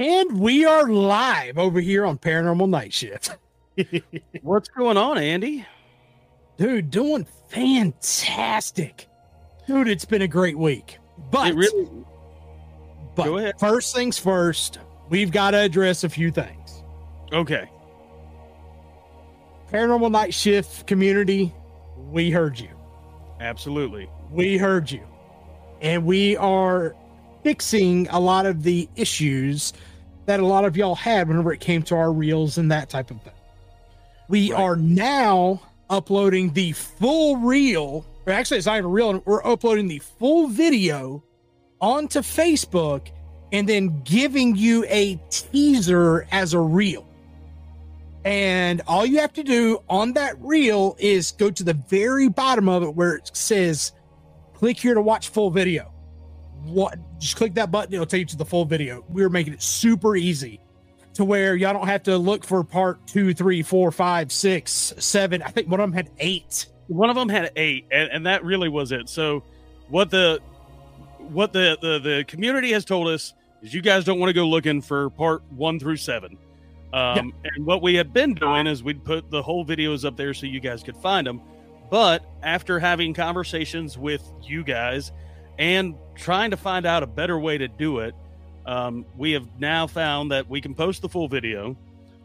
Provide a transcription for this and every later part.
And we are live over here on Paranormal Night Shift. What's going on, Andy? Dude, doing fantastic. Dude, it's been a great week. But, really, but first things first, we've got to address a few things. okay. Paranormal Night Shift community, we heard you. Absolutely. We heard you. And we are fixing a lot of the issues that a lot of y'all had whenever it came to our reels and that type of thing. We Right. are now uploading the full reel, or actually, it's not even real. We're uploading the full video onto Facebook and then giving you a teaser as a reel. And all you have to do on that reel is go to the very bottom of it where it says, click here to watch full video. What just click that button, it'll take you to the full video. We're making it super easy to where y'all don't have to look for part two, three, four, five, six, seven. I think one of them had eight. One of them had eight, and, and that really was it. So, what the what the, the the community has told us is you guys don't want to go looking for part one through seven. Um, And what we had been doing is we'd put the whole videos up there so you guys could find them. But after having conversations with you guys and trying to find out a better way to do it, um, we have now found that we can post the full video.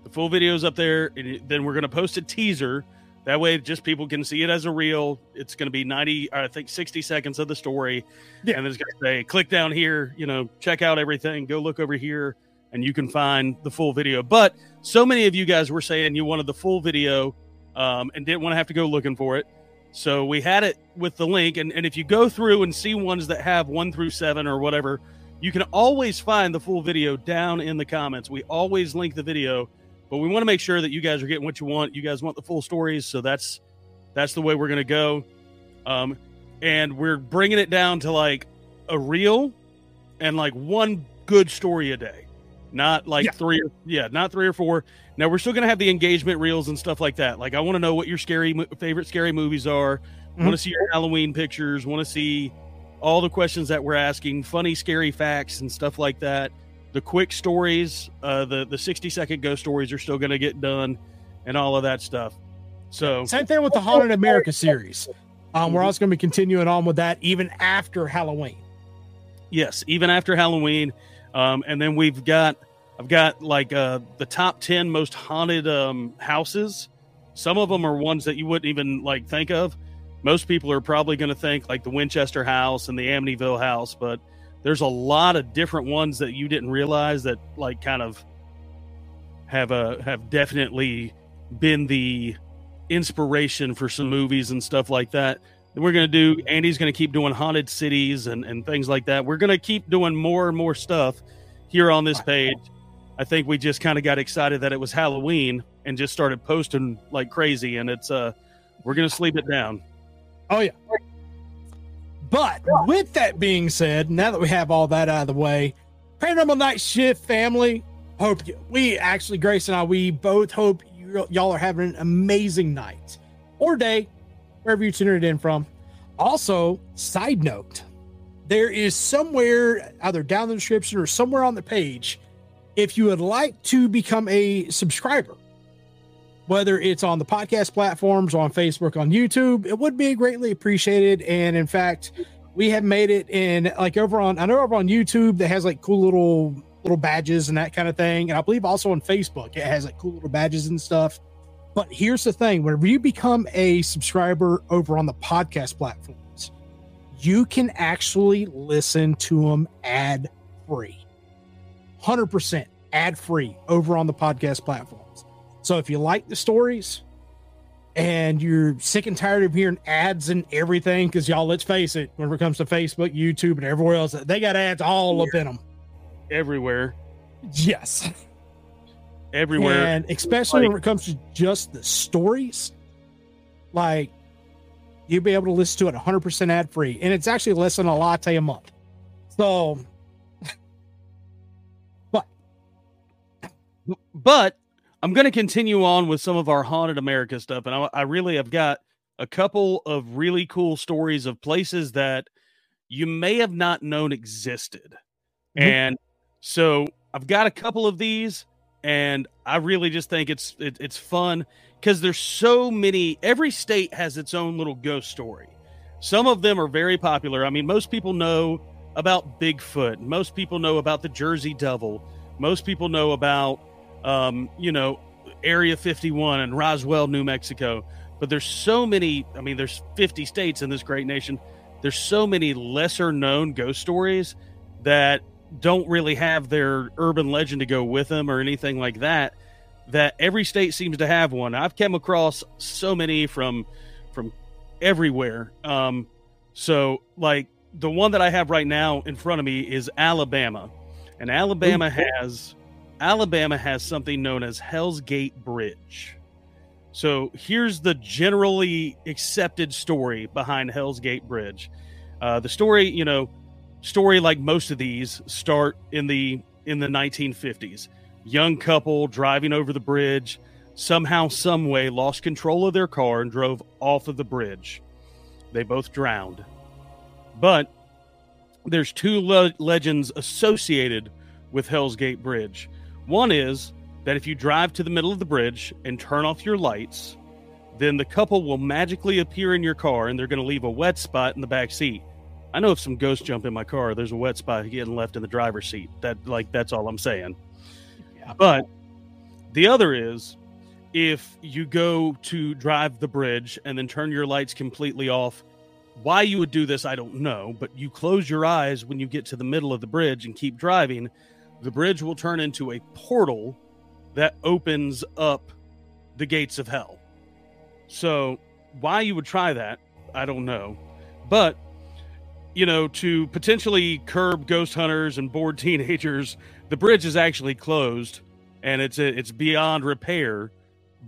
The full video is up there, and then we're going to post a teaser. That way, just people can see it as a reel. It's going to be 90, I think 60 seconds of the story. Yeah. And then it's going to say, click down here, you know, check out everything, go look over here, and you can find the full video. But so many of you guys were saying you wanted the full video um, and didn't want to have to go looking for it. So we had it with the link. And, and if you go through and see ones that have one through seven or whatever, you can always find the full video down in the comments. We always link the video, but we want to make sure that you guys are getting what you want. You guys want the full stories, so that's that's the way we're going to go. Um, and we're bringing it down to like a reel and like one good story a day, not like Yeah. three. Or, yeah, not three or four. Now we're still going to have the engagement reels and stuff like that. Like I want to know what your scary favorite scary movies are. Mhm. Want to see your Halloween pictures. Want to see all the questions that we're asking, funny, scary facts and stuff like that. The quick stories, uh, the the sixty second ghost stories are still going to get done, and all of that stuff. So Same thing with the Haunted America series. Um, we're also going to be continuing on with that even after Halloween. yes, even after Halloween, um, and then we've got I've got like uh, the top ten most haunted um, houses. Some of them are ones that you wouldn't even like think of. Most people are probably going to think like the Winchester House and the Amityville House, but there's a lot of different ones that you didn't realize that like kind of have a have definitely been the inspiration for some movies and stuff like that. We're going to do Andy's going to keep doing haunted cities and and things like that. We're going to keep doing more and more stuff here on this page. I think we just kind of got excited that it was Halloween and just started posting like crazy and it's uh we're going to sleep it down. Oh yeah. But with that being said, now that we have all that out of the way, Paranormal Night Shift family, hope you, we actually Grace and I we both hope you, y'all are having an amazing night or day, wherever you tuned it in from. Also, side note, there is somewhere either down the description or somewhere on the page, if you would like to become a subscriber whether it's on the podcast platforms, on Facebook, on YouTube, it would be greatly appreciated. And in fact, we have made it in like over on I know over on YouTube that has like cool little little badges and that kind of thing. And I believe also on Facebook it has like cool little badges and stuff. But here's the thing: whenever you become a subscriber over on the podcast platforms, you can actually listen to them ad free. 100% ad free over on the podcast platforms. So if you like the stories and you're sick and tired of hearing ads and everything, because y'all, let's face it, when it comes to Facebook, YouTube, and everywhere else, they got ads all up in them. Everywhere, Yes. everywhere. And especially when it comes to just the stories, like you'll be able to listen to it 100% ad free. And it's actually less than a latte a month. So, but but I'm going to continue on with some of our haunted America stuff, and I, I really have got a couple of really cool stories of places that you may have not known existed, Mhm. and so I've got a couple of these, and I really just think it's it, it's fun because there's so many. Every state has its own little ghost story. Some of them are very popular. I mean, most people know about Bigfoot. Most people know about the Jersey Devil. Most people know about, um, you know, Area 51 and Roswell, New Mexico. But there's so many. I mean, there's 50 states in this great nation. There's so many lesser known ghost stories that don't really have their urban legend to go with them or anything like that. That every state seems to have one. I've come across so many from from everywhere. Um, so like the one that I have right now in front of me is Alabama, and Alabama Ooh. has Alabama has something known as Hell's Gate Bridge. So here's the generally accepted story behind Hell's Gate Bridge. Uh, the story, you know, story like most of these start in the in the 1950s. Young couple driving over the bridge, somehow, some way, lost control of their car and drove off of the bridge. They both drowned. But there's two le- legends associated with Hell's Gate Bridge. One is that if you drive to the middle of the bridge and turn off your lights, then the couple will magically appear in your car and they're going to leave a wet spot in the back seat. I know if some ghosts jump in my car, there's a wet spot getting left in the driver's seat. That like that's all I'm saying. Yeah. But the other is if you go to drive the bridge and then turn your lights completely off why you would do this, I don't know, but you close your eyes when you get to the middle of the bridge and keep driving. The bridge will turn into a portal that opens up the gates of hell. So, why you would try that, I don't know. But, you know, to potentially curb ghost hunters and bored teenagers, the bridge is actually closed and it's it's beyond repair.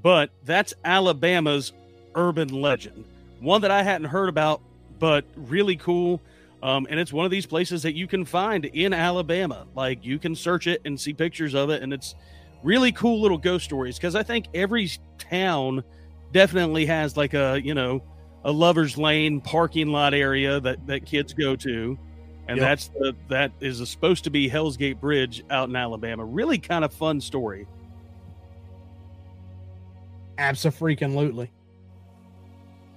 But that's Alabama's urban legend. One that I hadn't heard about but really cool. Um, and it's one of these places that you can find in Alabama. Like you can search it and see pictures of it, and it's really cool little ghost stories. Because I think every town definitely has like a you know a lovers lane parking lot area that that kids go to, and yep. that's the that is a, supposed to be Hell's Gate Bridge out in Alabama. Really kind of fun story. Absolutely.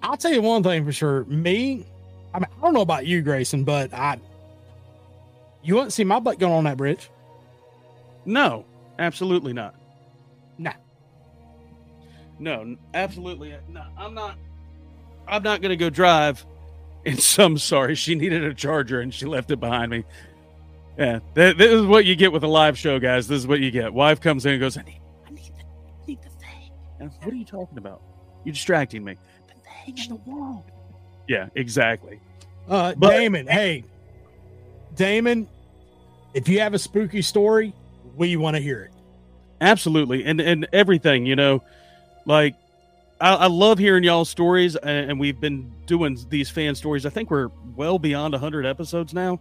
I'll tell you one thing for sure. Me, I mean, I don't know about you, Graeson, but I, you wouldn't see my butt going on that bridge. No, absolutely not. Nah. No, absolutely. No, I'm not. I'm not going to go drive. And some sorry, she needed a charger and she left it behind me. Yeah, this is what you get with a live show, guys. This is what you get. Wife comes in and goes, "I need, I need, the, I need the thing." And what are you talking about? You're distracting me hang the wall. Yeah, exactly. Uh, but, Damon, hey, Damon, if you have a spooky story, we want to hear it. Absolutely, and and everything, you know, like I, I love hearing y'all's stories, and, and, we've been doing these fan stories. I think we're well beyond hundred episodes now.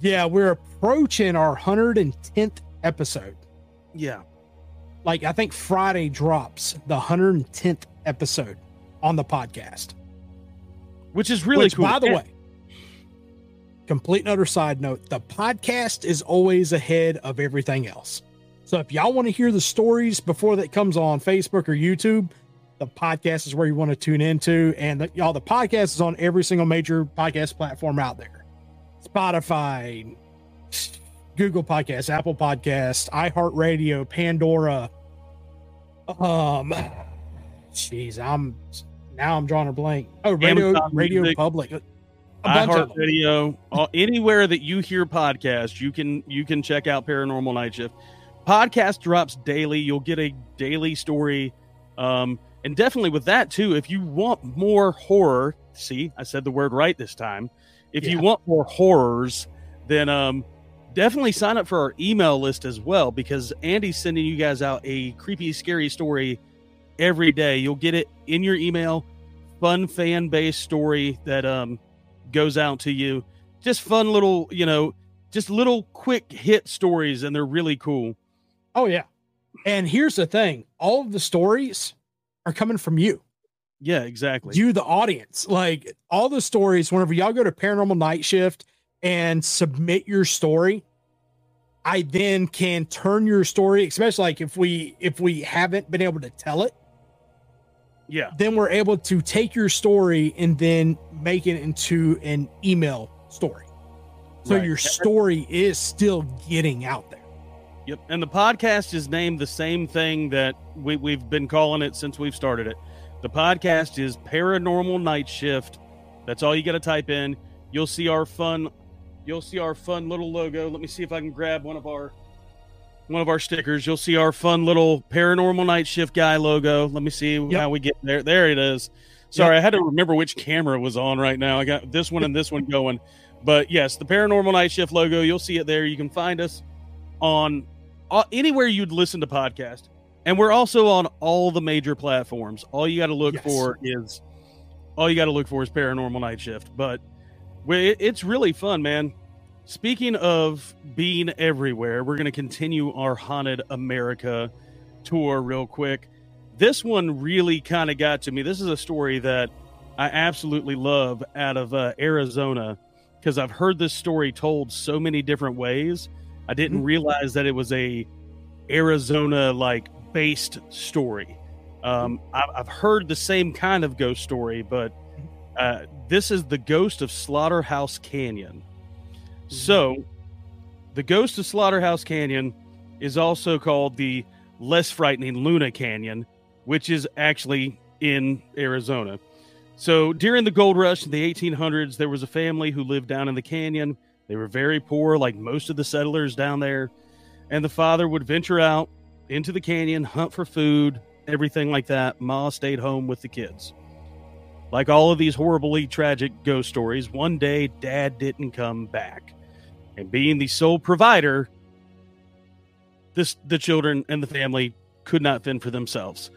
Yeah, we're approaching our hundred and tenth episode. Yeah, like I think Friday drops the hundred and tenth episode on the podcast. Which is really Which, cool. By the way, complete and utter side note the podcast is always ahead of everything else. So if y'all want to hear the stories before that comes on Facebook or YouTube, the podcast is where you want to tune into. And the, y'all, the podcast is on every single major podcast platform out there Spotify, Google Podcasts, Apple Podcasts, iHeartRadio, Pandora. Um, jeez, I'm now I'm drawing a blank. Oh, Radio Amazon Radio Music, Public. iHeartRadio, anywhere that you hear podcasts, you can you can check out Paranormal Night Shift. Podcast drops daily. You'll get a daily story, um, and definitely with that too. If you want more horror, see, I said the word right this time. If yeah. you want more horrors, then um, definitely sign up for our email list as well because Andy's sending you guys out a creepy, scary story every day. You'll get it in your email. Fun fan based story that um goes out to you. Just fun little, you know, just little quick hit stories, and they're really cool. Oh yeah. And here's the thing: all of the stories are coming from you. Yeah, exactly. You, the audience, like all the stories. Whenever y'all go to Paranormal Night Shift and submit your story, I then can turn your story, especially like if we if we haven't been able to tell it, Yeah. then we're able to take your story and then make it into an email story. So Right. your story is still getting out there. Yep. And the podcast is named the same thing that we, we've been calling it since we've started it. The podcast is Paranormal Night Shift. That's all you got to type in. You'll see our fun. You'll see our fun little logo. Let me see if I can grab one of our one of our stickers. You'll see our fun little Paranormal Night Shift guy logo. Let me see Yep. how we get there. There it is. Sorry, I had to remember which camera was on right now. I got this one and this one going. But yes, the Paranormal Night Shift logo. You'll see it there. You can find us on anywhere you'd listen to podcast and we're also on all the major platforms. All you got to look Yes. for is all you got to look for is paranormal night shift but it's really fun man. Speaking of being everywhere we're going to continue our haunted america tour real quick. This one really kind of got to me. This is a story that i absolutely love out of uh, arizona because i've heard this story told so many different ways I didn't realize that it was a Arizona like based story. Um, I've, I've heard the same kind of ghost story, but uh, this is the ghost of Slaughterhouse Canyon. So, the ghost of Slaughterhouse Canyon is also called the less frightening Luna Canyon, which is actually in Arizona. So, during the gold rush in the 1800s, there was a family who lived down in the canyon. They were very poor, like most of the settlers down there. And the father would venture out into the canyon, hunt for food, everything like that. Ma stayed home with the kids. Like all of these horribly tragic ghost stories, one day dad didn't come back. And being the sole provider, this the children and the family could not fend for themselves.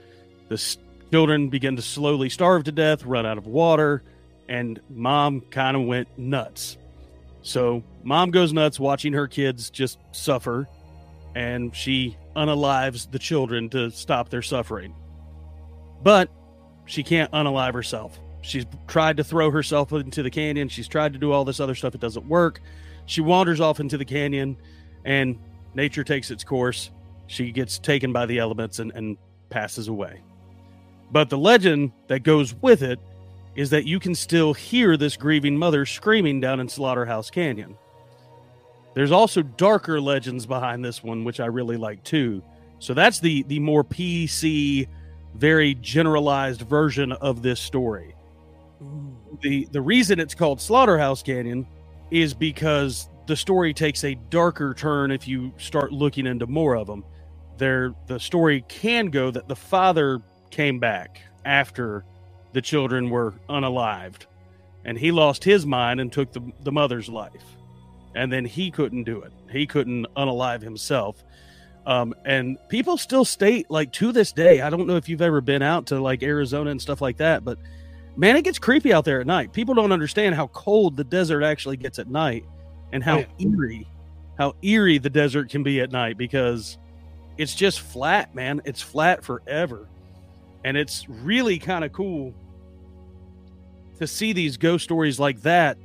The children began to slowly starve to death, run out of water, and mom kind of went nuts. So mom goes nuts watching her kids just suffer, and she unalives the children to stop their suffering. But she can't unalive herself. She's tried to throw herself into the canyon. She's tried to do all this other stuff. It doesn't work. She wanders off into the canyon, and nature takes its course. She gets taken by the elements and, and passes away. But the legend that goes with it is that you can still hear this grieving mother screaming down in Slaughterhouse Canyon. There's also darker legends behind this one, which I really like too. So that's the the more PC, very generalized version of this story. The the reason it's called Slaughterhouse Canyon is because the story takes a darker turn if you start looking into more of them. There the story can go that the father came back after the children were unalived. And he lost his mind and took the, the mother's life. And then he couldn't do it. He couldn't unalive himself. Um, and people still state like to this day i don't know if you've ever been out to like arizona and stuff like that but man it gets creepy out there at night. People don't understand how cold the desert actually gets at night and how Oh, yeah. eerie how eerie the desert can be at night because it's just flat man. It's flat forever and it's really kind of cool to see these ghost stories like that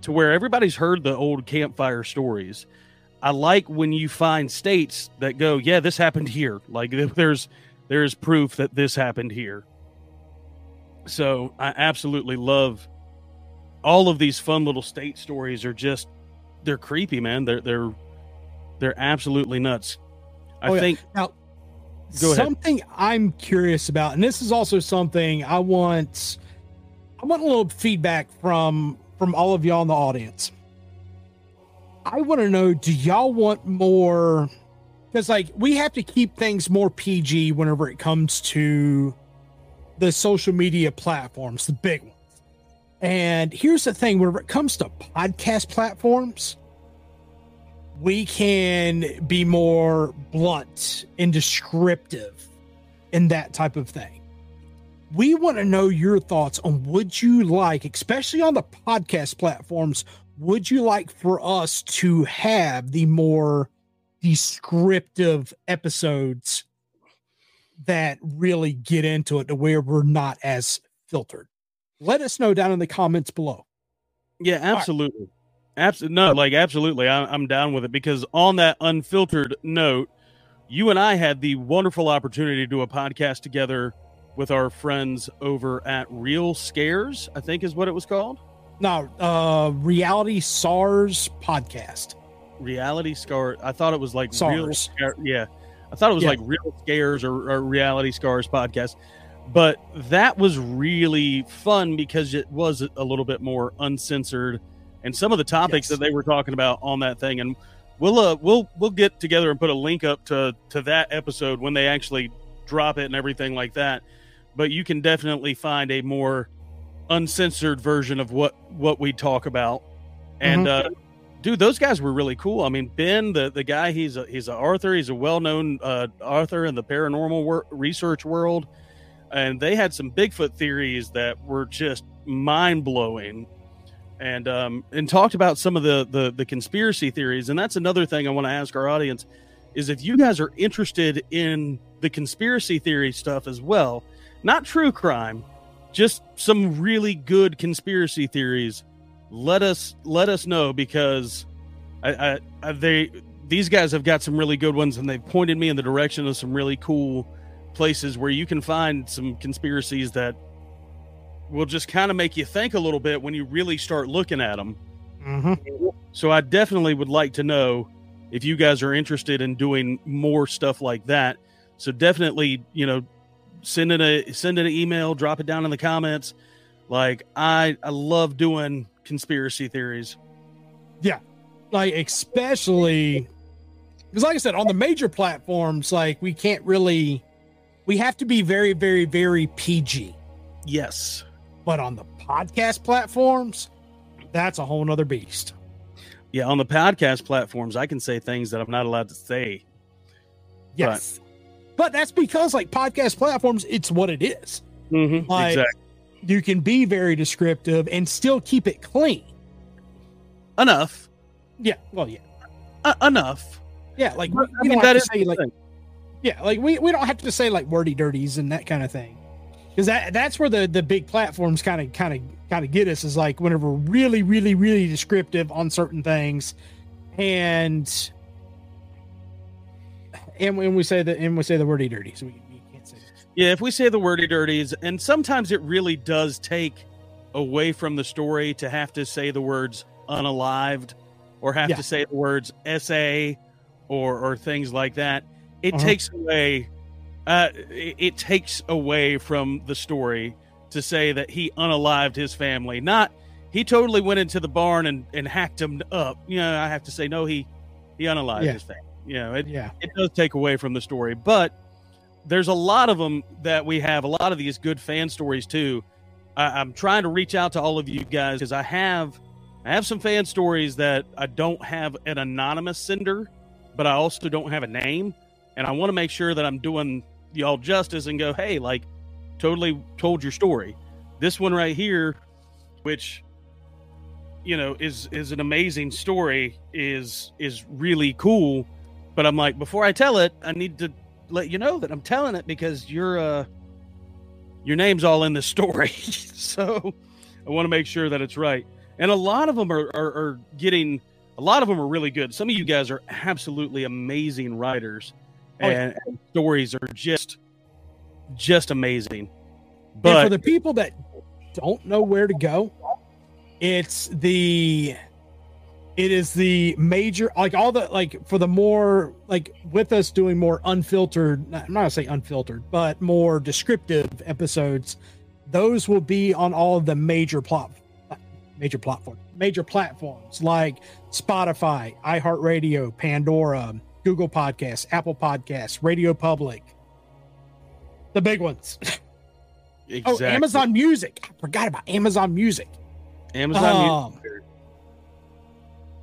to where everybody's heard the old campfire stories. I like when you find states that go yeah this happened here. Like there's there's proof that this happened here. So i absolutely love all of these fun little state stories are just they're creepy man. They're they're they're absolutely nuts. I Oh, yeah. think Now, Go something I'm curious about, and this is also something I want. I want a little feedback from from all of y'all in the audience. I want to know: Do y'all want more? Because like we have to keep things more PG whenever it comes to the social media platforms, the big ones. And here's the thing: whenever it comes to podcast platforms, we can be more blunt and descriptive in that type of thing. We want to know your thoughts on would you like, especially on the podcast platforms, would you like for us to have the more descriptive episodes that really get into it to where we're not as filtered? Let us know down in the comments below. yeah absolutely Absolutely, no, like absolutely, I, I'm down with it because on that unfiltered note, you and I had the wonderful opportunity to do a podcast together with our friends over at Real Scares, I think is what it was called. No, uh, Reality SARS podcast. Reality Scar. I thought it was like Real SARS. Scare. Yeah, I thought it was Yeah. like Real Scares or, or Reality Scars podcast. But that was really fun because it was a little bit more uncensored, and some of the topics Yes. that they were talking about on that thing. And we'll uh, we'll we'll get together and put a link up to to that episode when they actually drop it and everything like that. But you can definitely find a more uncensored version of what what we talk about. And uh, dude, those guys were really cool. I mean, Ben, the the guy, he's a he's an author. He's a well known uh, author in the paranormal wor- research world, and they had some Bigfoot theories that were just mind blowing. And um, and talked about some of the, the the conspiracy theories, and that's another thing I want to ask our audience is if you guys are interested in the conspiracy theory stuff as well, not true crime, just some really good conspiracy theories let us let us know because I, I, I they these guys have got some really good ones and they've pointed me in the direction of some really cool places where you can find some conspiracies that will just kind of make you think a little bit when you really start looking at them Mm-hmm. so i definitely would like to know if you guys are interested in doing more stuff like that so definitely you know send it a send it an email drop it down in the comments like i i love doing conspiracy theories Yeah. Like especially because, like I said, on the major platforms, like we can't really, we have to be very, very, very PG. yes But on the podcast platforms, that's a whole nother beast. yeah on the podcast platforms i can say things that i'm not allowed to say Yes. But that's because like podcast platforms, it's what it is. mm-hmm. Like exactly you can be very descriptive and still keep it clean. enough Yeah. Well, yeah. uh, enough Yeah. Like I mean, that is like yeah, like we, we don't have to say like wordy dirties and that kind of thing. Because that that's where the the big platforms kind of kind of kind of get us is like whenever we're really really really descriptive on certain things, and and when we say the and we say the wordy dirty, so we, we can't say that. Yeah, if we say the wordy dirties, and sometimes it really does take away from the story to have to say the words unalived or have Yeah. to say the words SA or or things like that. It Uh-huh. takes away uh it, it takes away from the story to say that he unalived his family. Not he totally went into the barn and, and hacked him up. You know, I have to say no, he he unalived Yeah. his family. You know, it, Yeah, it does take away from the story but there's a lot of them that we have a lot of these good fan stories too I, i'm trying to reach out to all of you guys because i have i have some fan stories that i don't have an anonymous sender but i also don't have a name and i want to make sure that i'm doing y'all justice and go hey like totally told your story. This one right here which you know is is an amazing story is is really cool. But i'm like before i tell it i need to let you know that i'm telling it because you're uh your name's all in the story. So i want to make sure that it's right. And a lot of them are, are are getting a lot of them are really good. Some of you guys are absolutely amazing writers Oh, yeah. and, and stories are just just amazing and but for the people that don't know where to go, it's the it is the major like all the like for the more like with us doing more unfiltered i'm not gonna say unfiltered but more descriptive episodes those will be on all of the major plot major platform major platforms like spotify iheartradio pandora google podcasts apple podcasts radio public. The big ones. Oh amazon music. I forgot about amazon music. Amazon Um,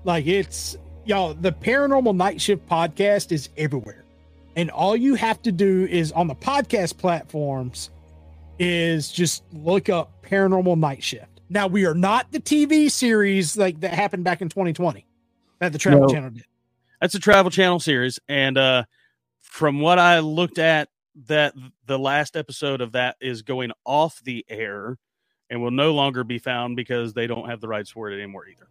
like it's y'all the paranormal night shift podcast is everywhere. And all you have to do is on the podcast platforms is just look up paranormal night shift. Now we are not the tv series like that happened back in 2020 that the travel No. channel did that's a travel channel series and uh from what i looked at that the last episode of that is going off the air and will no longer be found because they don't have the rights for it anymore either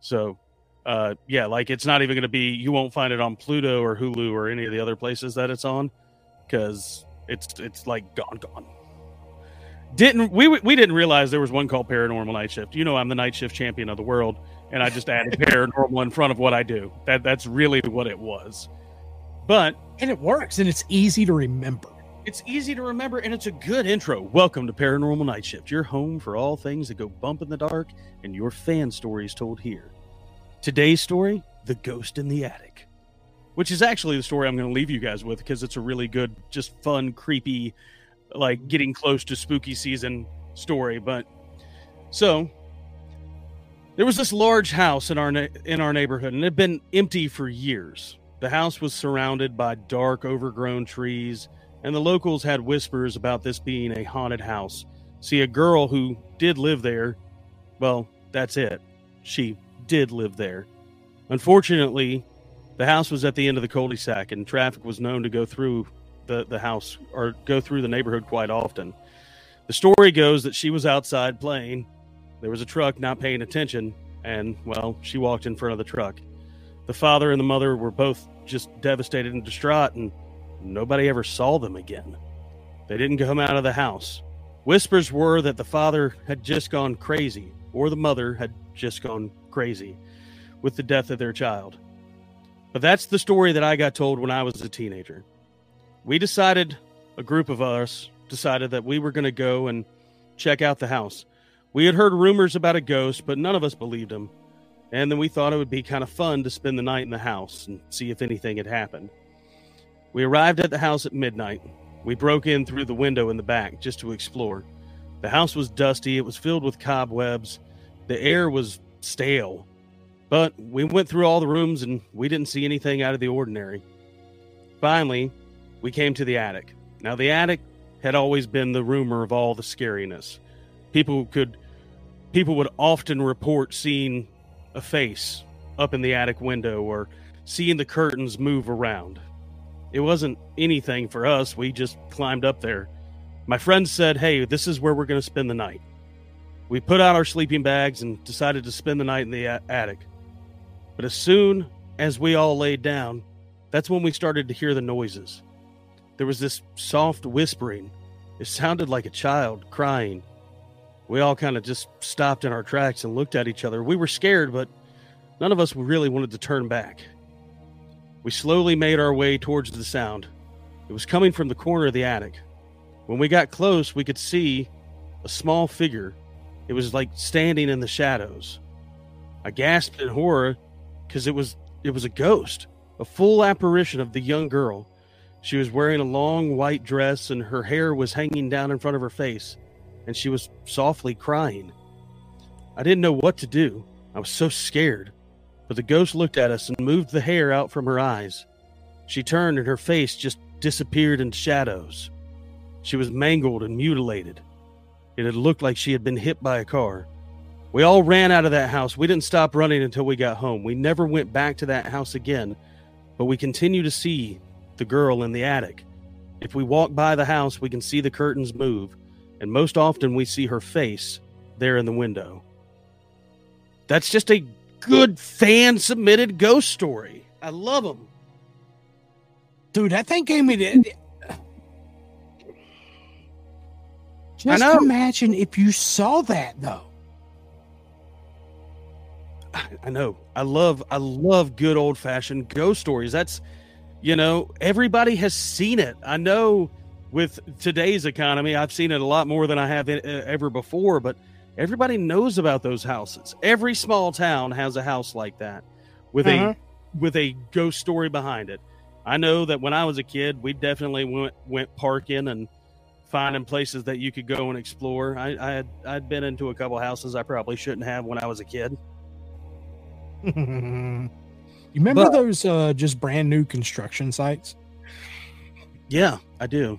So, uh, yeah, like it's not even going to be. You won't find it on Pluto or Hulu or any of the other places that it's on because it's it's like gone, gone. Didn't we? We didn't realize there was one called Paranormal Night Shift. You know, I'm the night shift champion of the world, and I just added paranormal in front of what I do. That that's really what it was. But and it works, and it's easy to remember. It's easy to remember, and it's a good intro. Welcome to Paranormal Night Shift, your home for all things that go bump in the dark and your fan stories told here. Today's story The Ghost in the Attic, which is actually the story I'm going to leave you guys with because it's a really good, just fun, creepy, like getting close to spooky season story. But so there was this large house in our in our neighborhood, and it had been empty for years. The house was surrounded by dark, overgrown trees, and the locals had whispers about this being a haunted house. See, a girl who did live there, well, that's it. She did live there. Unfortunately, the house was at the end of the cul-de-sac, and traffic was known to go through the, the house or go through the neighborhood quite often. The story goes that she was outside playing. There was a truck not paying attention, and, well, she walked in front of the truck. The father and the mother were both just devastated and distraught, and nobody ever saw them again. They didn't come out of the house. Whispers were that the father had just gone crazy, or the mother had just gone crazy with the death of their child. But that's the story that I got told when I was a teenager. We decided, a group of us decided that we were going to go and check out the house. We had heard rumors about a ghost, but none of us believed them. And then we thought it would be kind of fun to spend the night in the house and see if anything had happened. We arrived at the house at midnight. We broke in through the window in the back just to explore. The house was dusty, it was filled with cobwebs, the air was stale. But we went through all the rooms and we didn't see anything out of the ordinary. Finally, we came to the attic. Now, the attic had always been the rumor of all the scariness. People could, people would often report seeing a face up in the attic window or seeing the curtains move around. It wasn't anything for us. We just climbed up there. My friend said, Hey, this is where we're going to spend the night. We put out our sleeping bags and decided to spend the night in the a- attic. But as soon as we all laid down, that's when we started to hear the noises. There was this soft whispering. It sounded like a child crying. We all kind of just stopped in our tracks and looked at each other. We were scared, but none of us really wanted to turn back. We slowly made our way towards the sound. It was coming from the corner of the attic. When we got close, we could see a small figure. It was like standing in the shadows. I gasped in horror because it was it was a ghost, a full apparition of the young girl. She was wearing a long white dress and her hair was hanging down in front of her face, and she was softly crying. I didn't know what to do. I was so scared but the ghost looked at us and moved the hair out from her eyes. She turned and her face just disappeared into shadows. She was mangled and mutilated. It had looked like she had been hit by a car. We all ran out of that house. We didn't stop running until we got home. We never went back to that house again, but we continue to see the girl in the attic. If we walk by the house, we can see the curtains move, and most often we see her face there in the window. That's just a good fan submitted ghost story. I love them. Dude, that thing gave me the. Just imagine if you saw that though. I know. I love I love good old fashioned ghost stories. That's you know, everybody has seen it. I know with today's economy, I've seen it a lot more than I have ever before, but Everybody knows about those houses. Every small town has a house like that with uh-huh. a with a ghost story behind it. I know that when I was a kid, we definitely went went parking and finding places that you could go and explore. I, I had I'd been into a couple houses I probably shouldn't have when I was a kid. you remember but, those uh, just brand new construction sites? Yeah, I do.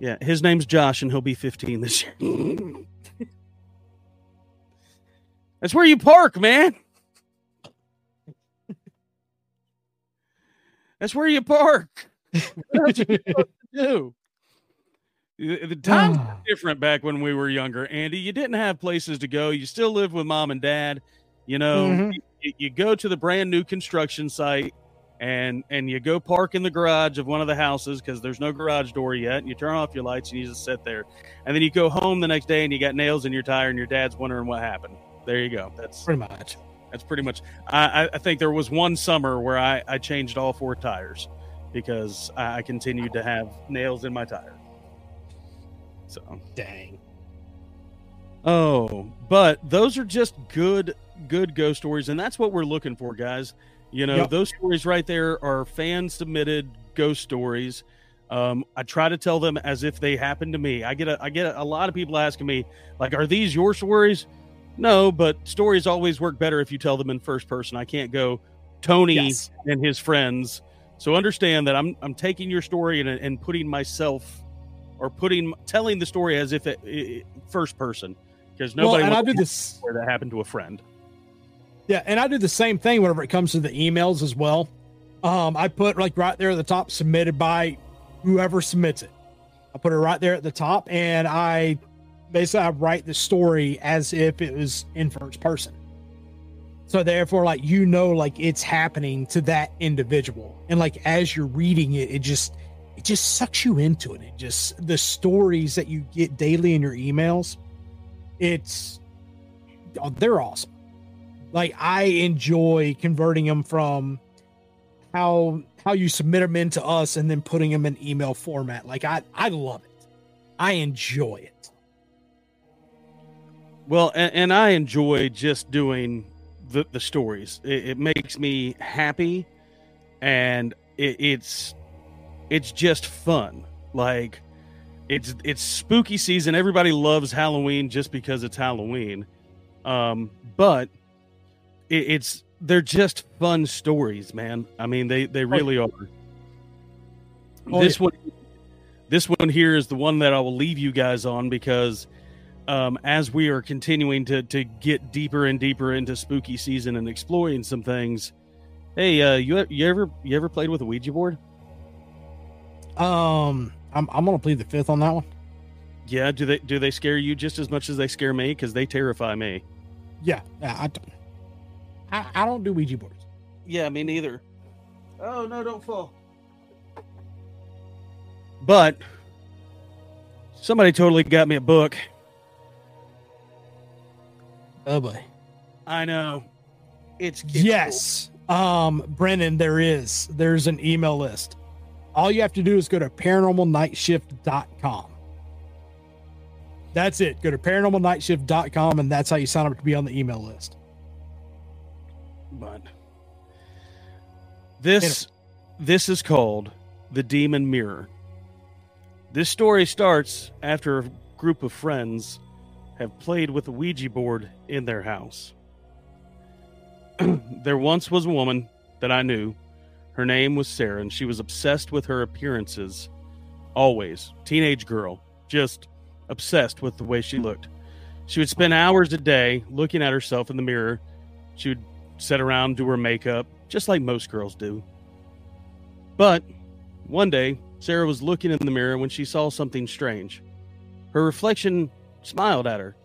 Yeah, his name's Josh, and he'll be 15 this year. That's where you park, man. That's where you park. That's what you do. The times were different back when we were younger, Andy. You didn't have places to go. You still lived with mom and dad. You know, Mhm. You, go to the brand new construction site and and you go park in the garage of one of the houses because there's no garage door yet. And you turn off your lights and you just sit there. And then you go home the next day and you got nails in your tire and your dad's wondering what happened. There you go. That's Pretty much. that's pretty much. I, I- think there was one summer where I, I changed all four tires because I, I continued to have nails in my tire. So Dang. Oh, but those are just good, good ghost stories, and that's what we're looking for, guys. You know, Yep. those stories right there are fan submitted ghost stories. Um, I try to tell them as if they happened to me. I get a, I get a, a lot of people asking me, like, "Are these your stories?" No, but stories always work better if you tell them in first person. I can't go Tony Yes. and his friends. So understand that I'm I'm taking your story and and putting myself or putting telling the story as if it, it first person because Well, nobody and I wants do to this. where that happened to a friend. Yeah, and I do the same thing whenever it comes to the emails as well. Um, I put like right there at the top, submitted by whoever submits it. I put it right there at the top, and I basically I write the story as if it was in first person. So therefore, like you know, like it's happening to that individual, and like as you're reading it, it just it just sucks you into it. It just the stories that you get daily in your emails, it's they're awesome like i enjoy converting them from how how you submit them into us and then putting them in email format like i i love it i enjoy it Well, and, and I enjoy just doing the the stories. It, it makes me happy, and it, it's it's just fun. Like it's it's spooky season. Everybody loves Halloween just because it's Halloween, um, but it, it's they're just fun stories, man. I mean, they they really are. Oh, this one, this one here is the one that I will leave you guys on because um, as we are continuing to to get deeper and deeper into spooky season and exploring some things. Hey, uh, you you ever you ever played with a Ouija board? um i'm, I'm gonna plead the fifth on that one Yeah, do they do they scare you just as much as they scare me? Because they terrify me. yeah, yeah I, don't- I i don't do ouija boards. Yeah, me neither. Oh no, don't fall. But somebody totally got me a book. oh boy. I know. It's, it's yes. Um brennan there is. There's an email list. All you have to do is go to paranormalnightshift.com that's it. Go to paranormalnightshift.com and that's how you sign up to be on the email list but this this is called the demon mirror. This story starts after a group of friends have played with a ouija board in their house. There once was a woman that i knew. Her name was sarah and she was obsessed with her appearances. Always. Teenage girl. Just obsessed with the way she looked. She would spend hours a day looking at herself in the mirror. She would sit around, do her makeup, just like most girls do. But one day, Sarah was looking in the mirror when she saw something strange. Her reflection smiled at her,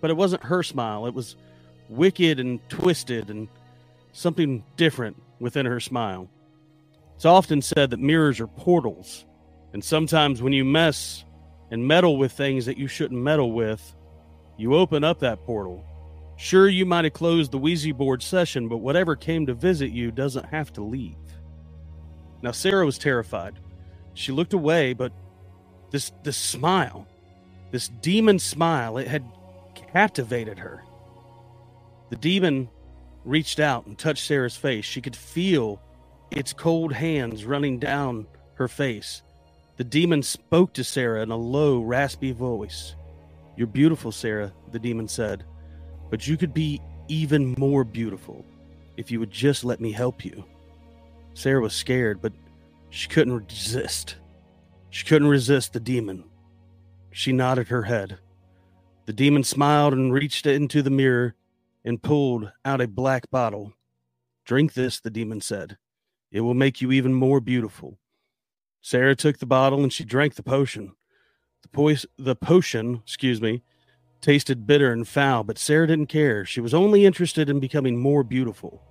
but it wasn't her smile. It was wicked and twisted and something different within her smile. It's often said that mirrors are portals, and sometimes when you mess and meddle with things that you shouldn't meddle with, you open up that portal Sure, you might have closed the Ouija board session, but whatever came to visit you doesn't have to leave. Now, Sarah was terrified. She looked away, but this this smile, this demon smile, it had captivated her. The demon reached out and touched Sarah's face. She could feel its cold hands running down her face. The demon spoke to Sarah in a low, raspy voice. You're beautiful, Sarah, the demon said but you could be even more beautiful if you would just let me help you. Sarah was scared, but she couldn't resist. She couldn't resist the demon. She nodded her head. The demon smiled and reached into the mirror and pulled out a black bottle. Drink this, the demon said. It will make you even more beautiful. Sarah took the bottle and she drank the potion. The, pois- the potion, excuse me, tasted bitter and foul, but Sarah didn't care. She was only interested in becoming more beautiful.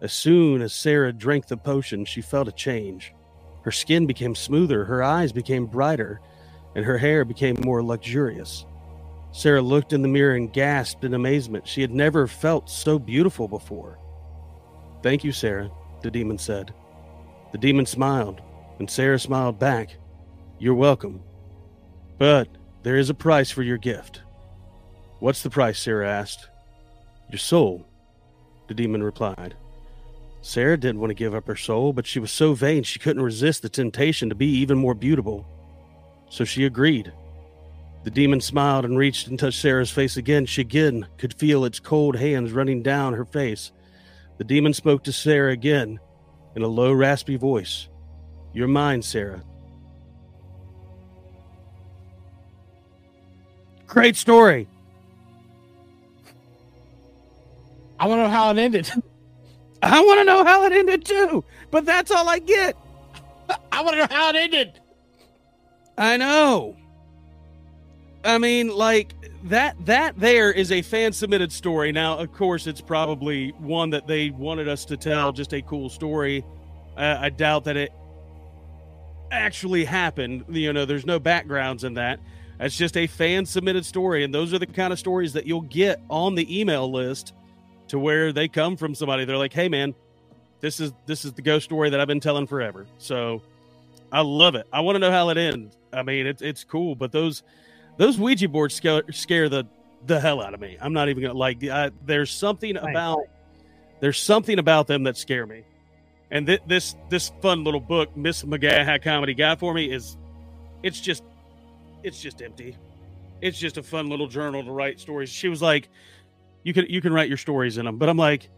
As soon as Sarah drank the potion, she felt a change. Her skin became smoother, her eyes became brighter, and her hair became more luxurious. Sarah looked in the mirror and gasped in amazement. She had never felt so beautiful before. Thank you, Sarah, the demon said. The demon smiled, and Sarah smiled back. You're welcome. But there is a price for your gift. What's the price? Sarah asked. Your soul, the demon replied. Sarah didn't want to give up her soul, but she was so vain she couldn't resist the temptation to be even more beautiful. So she agreed. The demon smiled and reached and touched Sarah's face again. She again could feel its cold hands running down her face. The demon spoke to Sarah again in a low, raspy voice. You're mine, Sarah. Great story. I want to know how it ended. I want to know how it ended too, but that's all I get. I want to know how it ended. I know. I mean, like that that there is a fan submitted story. Now, of course, it's probably one that they wanted us to tell, just a cool story. Uh, I doubt that it actually happened. You know, there's no backgrounds in that. That's just a fan submitted story, and those are the kind of stories that you'll get on the email list to where they come from somebody. They're like, "Hey, man, this is this is the ghost story that I've been telling forever." So I love it. I want to know how it ends. I mean, it's it's cool, but those those Ouija boards scare, scare the the hell out of me. I'm not even gonna like. I, there's something about there's something about them that scare me. And th- this this fun little book, Miss McGaha Comedy Guide for me is, it's just, it's just empty. It's just a fun little journal to write stories. She was like, you can you can write your stories in them, but I'm like,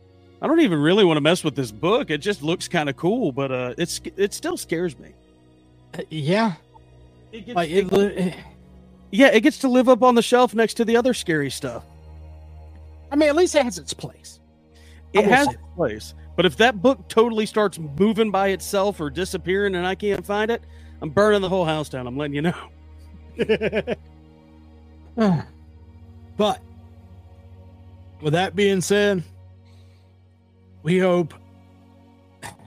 I don't even really want to mess with this book. It just looks kind of cool, but uh, it's it still scares me. Uh, yeah, It gets, like it- it, it, yeah, it gets to live up on the shelf next to the other scary stuff. I mean, at least it has its place. It has say its place, but if that book totally starts moving by itself or disappearing and I can't find it, I'm burning the whole house down. I'm letting you know. but with that being said, we hope.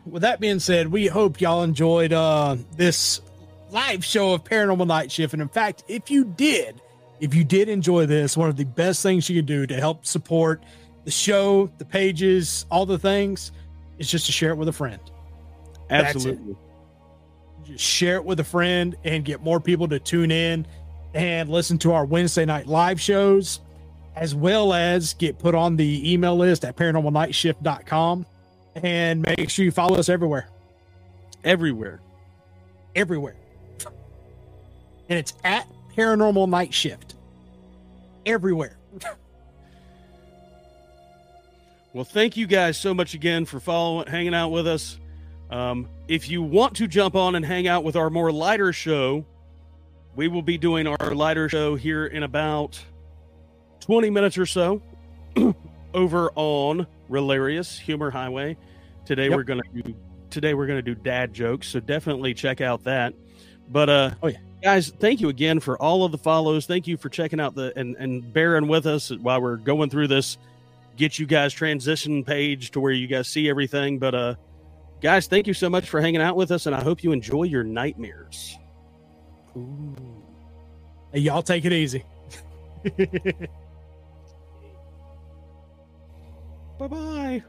With that being said, we hope y'all enjoyed uh, this live show of Paranormal Night Shift. And in fact, if you did, if you did enjoy this, one of the best things you can do to help support the show, the pages, all the things, is just to share it with a friend. Absolutely. just share it with a friend and get more people to tune in and listen to our Wednesday night live shows, as well as get put on the email list at paranormalnightshift.com and make sure you follow us everywhere. Everywhere. Everywhere. And it's at Paranormal Night Shift. Everywhere. Well, thank you guys so much again for following, hanging out with us. Um, if you want to jump on and hang out with our more lighter show, we will be doing our lighter show here in about 20 minutes or so over on Relarious Humor Highway. Today Yep. we're gonna do today we're gonna do dad jokes, so definitely check out that. But uh Oh, yeah. guys, thank you again for all of the follows. Thank you for checking out the and, and bearing with us while we're going through this get you guys transition page to where you guys see everything. But uh guys, thank you so much for hanging out with us, and I hope you enjoy your nightmares. Hey, y'all take it easy. Bye bye.